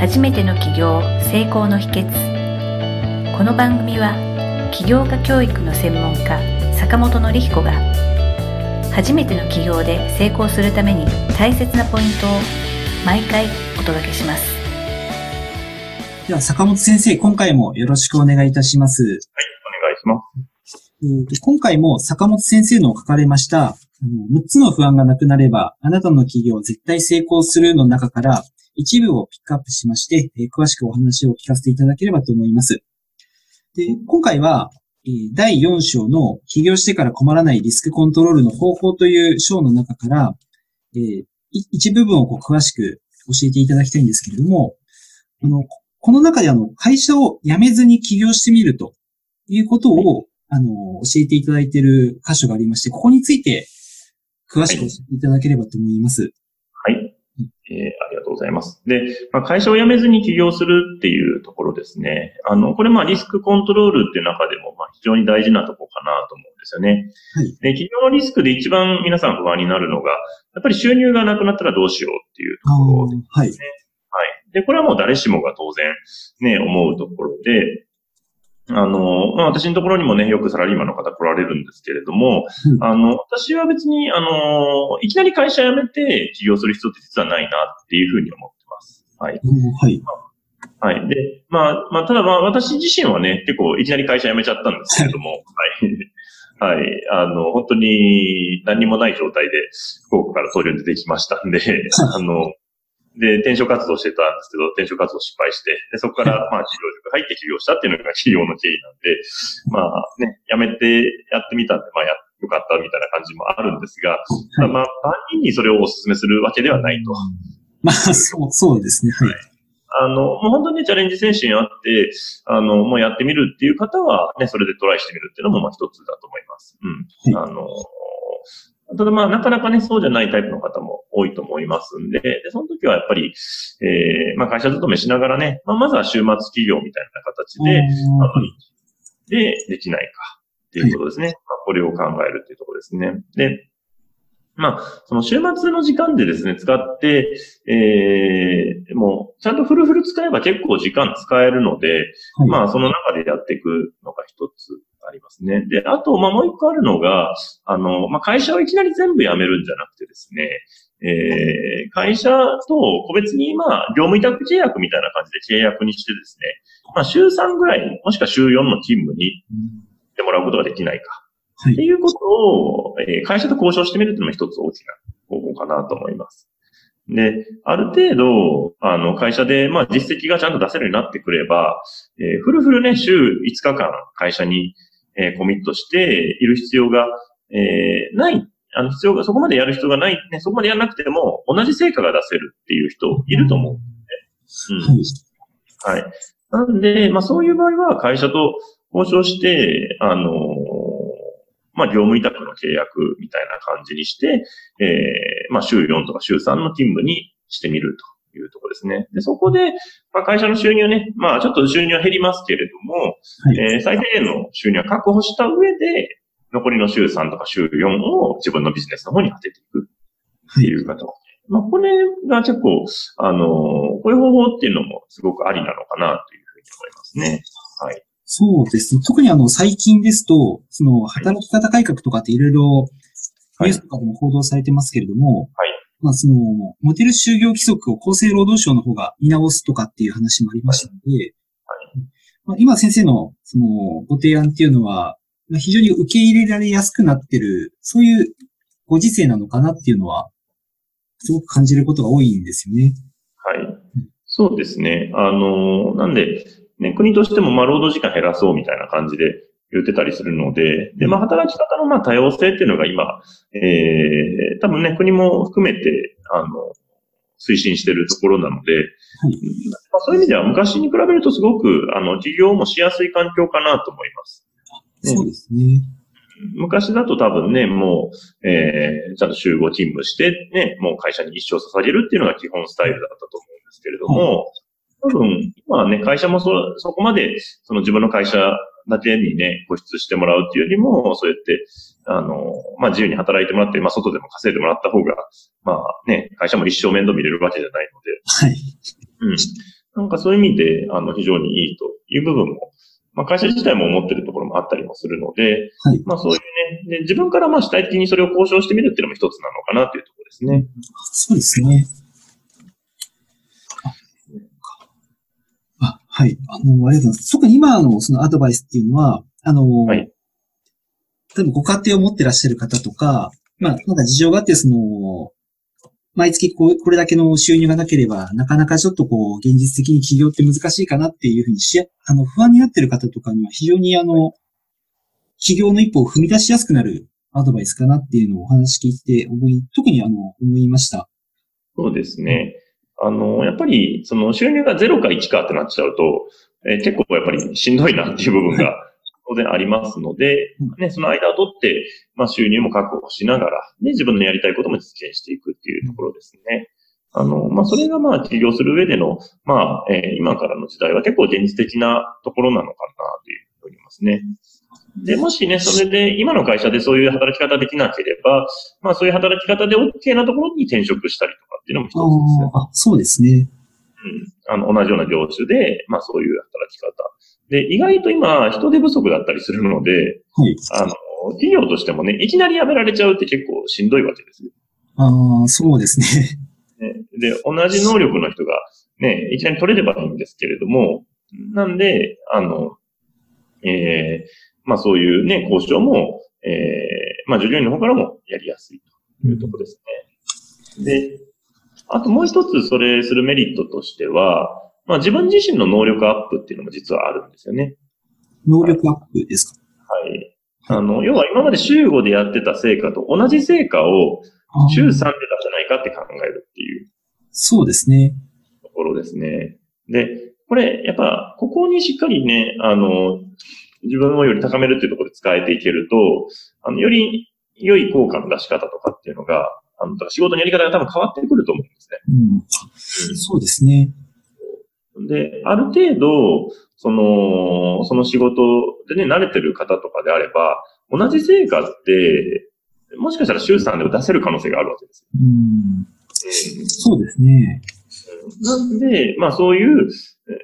初めての起業成功の秘訣この番組は起業家教育の専門家坂本典彦が初めての起業で成功するために大切なポイントを毎回お届けしますでは、坂本先生、今回もよろしくお願いいたします。はい、お願いします。えーと今回も坂本先生の書かれました、あの6つの不安がなくなれば、あなたの企業は絶対成功するの中から、一部をピックアップしまして、えー詳しくお話を聞かせていただければと思います。で、今回は、えー第4章の起業してから困らないリスクコントロールの方法という章の中から、えーい一部分をこう詳しく教えていただきたいんですけれども、あの、ここの中であの、会社を辞めずに起業してみるということを、あの、教えていただいている箇所がありまして、ここについて詳しく教えていただければと思います。はい。えーありがとうございます。で、まあ、会社を辞めずに起業するっていうところですね。あの、これまあリスクコントロールっていう中でもまあ非常に大事なところかなと思うんですよね。はい。で、企業のリスクで一番皆さん不安になるのが、やっぱり収入がなくなったらどうしようっていうとあころでーはい。はい。で、これはもう誰しもが当然ね、思うところで、あの、まあ、私のところにもね、よくサラリーマンの方来られるんですけれども、うんあの、私は別に、あの、いきなり会社辞めて起業する必要って実はないなっていうふうに思ってます。はい。はい。はい。で、まあ、まあ、ただまあ、私自身はね、結構いきなり会社辞めちゃったんですけれども、はい。はい。あの、本当に何にもない状態で福岡から東京に出てきましたんで、あの、で、転職活動してたんですけど、転職活動失敗して、で、そこから、まあ、治療塾入って起業したっていうのが起業の経緯なんで、まあね、辞めてやってみたんで、まあ、や、よかったみたいな感じもあるんですが、ただまあ、万人にそれをお勧めするわけではないと。まあ、そう、そうですね。はい。あの、もう本当にチャレンジ精神あって、あの、もうやってみるっていう方は、ね、それでトライしてみるっていうのも、まあ一つだと思います。うん。はあの、ただまあ、なかなかね、そうじゃないタイプの方も多いと思いますんで、で、その時はやっぱり、えー、まあ会社勤めしながらね、まあまずは週末企業みたいな形で、まあで、できないかっていうことですね。まあ、これを考えるっていうところですね。で、まあ、その週末の時間でですね、使って、えー、もう、ちゃんとフルフル使えば結構時間使えるので、はい。まあ、その中でやっていくのが一つありますね。で、あと、まあ、もう一個あるのが、あの、まあ、会社をいきなり全部辞めるんじゃなくてですね、えー、会社と個別に、まあ、業務委託契約みたいな感じで契約にしてですね、まあ、週3ぐらい、もしくは週4の勤務にうんしてもらうことができないか。はい。っていうことを、えー会社と交渉してみるっていうのも一つ大きな方法かなと思います。で、ある程度、あの、会社で、まあ、実績がちゃんと出せるようになってくれば、えーフルフルね、週5日間会社に、えーコミットしている必要が、えーない、あの、必要が、そこまでやる必要がない、ね、そこまでやらなくても、同じ成果が出せるっていう人いると思う。うん。はい。はい。なんで、まあそういう場合は会社と交渉して、あのーまあ業務委託の契約みたいな感じにして、えーまあ週4とか週3の勤務にしてみるというところですね。で、そこで、まあ会社の収入ね、まあちょっと収入は減りますけれども、はいえー最低限の収入は確保した上で、残りの週3とか週4を自分のビジネスの方に当てていく。っていう方もまあ、これが結構、あのーこういう方法っていうのもすごくありなのかなというふうに思いますね。はい。そうですね。特にあの、最近ですと、その、働き方改革とかっていろいろ、はい。ニュースとかでも報道されてますけれども、はい。まあ、その、モデル就業規則を厚生労働省の方が見直すとかっていう話もありましたので、まあ、今先生の、その、ご提案っていうのは、まあ、非常に受け入れられやすくなってる、そういうご時世なのかなっていうのは、すごく感じることが多いんですよね。はい。そうですね。あのーなんで、ね、国としても、まあ、労働時間減らそうみたいな感じで言ってたりするので、で、まあ、働き方の、まあ、多様性っていうのが今、えー、多分ね、国も含めて、あの、推進してるところなので、まあ、そういう意味では昔に比べるとすごく、あの、事業もしやすい環境かなと思います。ねそうですね。昔だと多分ね、もう、えー、ちゃんと集合勤務して、ね、もう会社に一生捧げるっていうのが基本スタイルだったと思うんですけれども、多分、今はね、会社もそ、そこまで、その自分の会社だけにね、固執してもらうっていうよりも、そうやって、あの、まあ、自由に働いてもらって、まあ、外でも稼いでもらった方が、まあ、ね、会社も一生面倒見れるわけじゃないので、はい。うん。なんかそういう意味で、あの、非常にいいという部分も、まあ、会社自体も思ってるところもあったりもするので、はい。まあそういうね、で自分からまあ主体的にそれを交渉してみるっていうのも一つなのかなというところですね。そうですね。あ、はい。あの、ありがとうございます。特に今のそのアドバイスっていうのは、あの、はい、例えばご家庭を持ってらっしゃる方とか、まあ、なんか事情があって、その、毎月ここれだけの収入がなければ、なかなかちょっとこう、現実的に起業って難しいかなっていうふうにし、あの、不安になってる方とかには非常にあの、起業の一歩を踏み出しやすくなるアドバイスかなっていうのをお話聞いて思い、特にあの、思いました。そうですね。あの、やっぱり、その収入が0か1かってなっちゃうと、えー、結構やっぱりしんどいなっていう部分が当然ありますので、ね、その間を取って、まあ収入も確保しながら、ね、自分のやりたいことも実現していくっていうところですね。あの、まあ、それがまあ、起業する上での、まあ、えー、今からの時代は結構現実的なところなのかなというふうに思いますね。で、もしね、それで、今の会社でそういう働き方できなければ、まあ、そういう働き方で OK なところに転職したりとかっていうのも一つですね。あそうですね。うん。あの、同じような業種で、まあ、そういう働き方。で、意外と今、人手不足だったりするので、はい。あの、企業としてもね、いきなり辞められちゃうって結構しんどいわけですよ。ああ、そうですね。ねで、同じ能力の人が、ね、いきなり取れればいいんですけれども、なんで、あの、ええー、まあそういうね、交渉も、ええー、まあ従業員の方からもやりやすいというところですね。で、あともう一つそれするメリットとしては、まあ自分自身の能力アップっていうのも実はあるんですよね。能力アップですか？はい。あの、要は今まで週5でやってた成果と同じ成果を週3で出せないかって考えるっていう。そうですね。ところですね。で、これ、やっぱ、ここにしっかりね、あの、自分をより高めるっていうところで使えていけると、あの、より良い効果の出し方とかっていうのが、あの、仕事のやり方が多分変わってくると思うんですね。うん。そうですね。で、ある程度、その、その仕事でね、慣れてる方とかであれば、同じ成果って、もしかしたら週3でも出せる可能性があるわけですうん。そうですね。なんで、まあそういう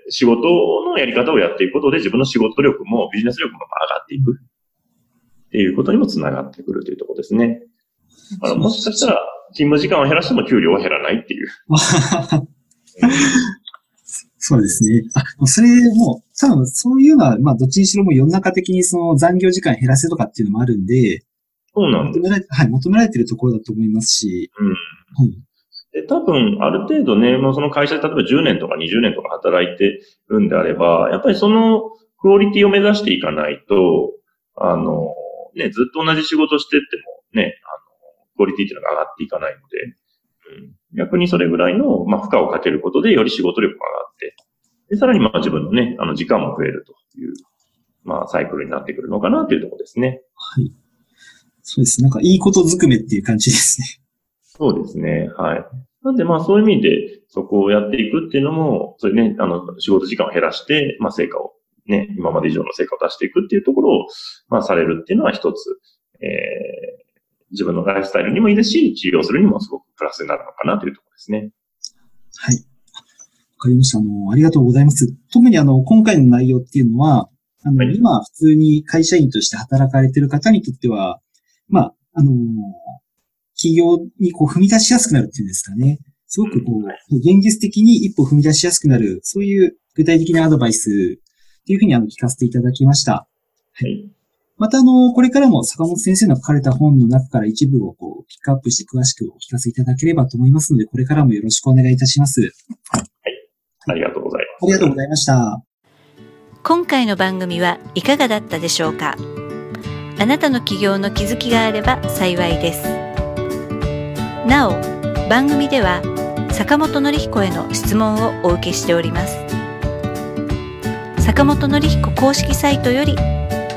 仕事のやり方をやっていくことで自分の仕事力もビジネス力も上がっていくっていうことにもつながってくるというところですね。あのもしかしたら勤務時間を減らしても給料は減らないっていう。そうですね。あ、それも、多分そういうのは、まあ、どっちにしろも世の中的にその残業時間減らせとかっていうのもあるんで、そうなんです。求められはい、求められてるところだと思いますし、うん。はい。で、多分、ある程度ね、もうその会社で例えば10年とか20年とか働いてるんであれば、やっぱりそのクオリティを目指していかないと、あの、ね、ずっと同じ仕事してってもね、あの、クオリティっていうのが上がっていかないので、うん、逆にそれぐらいの、まあ、負荷をかけることでより仕事力が上がって、で、さらにまあ自分のね、あの時間も増えるという、まあサイクルになってくるのかなというところですね。はい。そうです。なんかいいことずくめっていう感じですね。そうですね。はい。なんでまあそういう意味でそこをやっていくっていうのも、そういうね、あの仕事時間を減らして、まあ成果をね、今まで以上の成果を出していくっていうところを、まあされるっていうのは一つ、えー、自分のライフスタイルにもいいですし、治療するにもすごくプラスになるのかなというところですね。はい。わかりました。あの、ありがとうございます。特にあの、今回の内容っていうのは、あの、はい、今、普通に会社員として働かれている方にとっては、まあ、あの、企業にこう踏み出しやすくなるっていうんですかね。すごくこう、現実的に一歩踏み出しやすくなる、そういう具体的なアドバイスっていうふうにあの聞かせていただきました。はい。またあの、これからも坂本先生の書かれた本の中から一部をこう、ピックアップして詳しくお聞かせいただければと思いますので、これからもよろしくお願いいたします。はい。ありがとうございます。ありがとうございました。今回の番組はいかがだったでしょうか？あなたの起業の気づきがあれば幸いです。なお、番組では坂本典彦への質問をお受けしております。坂本典彦公式サイトより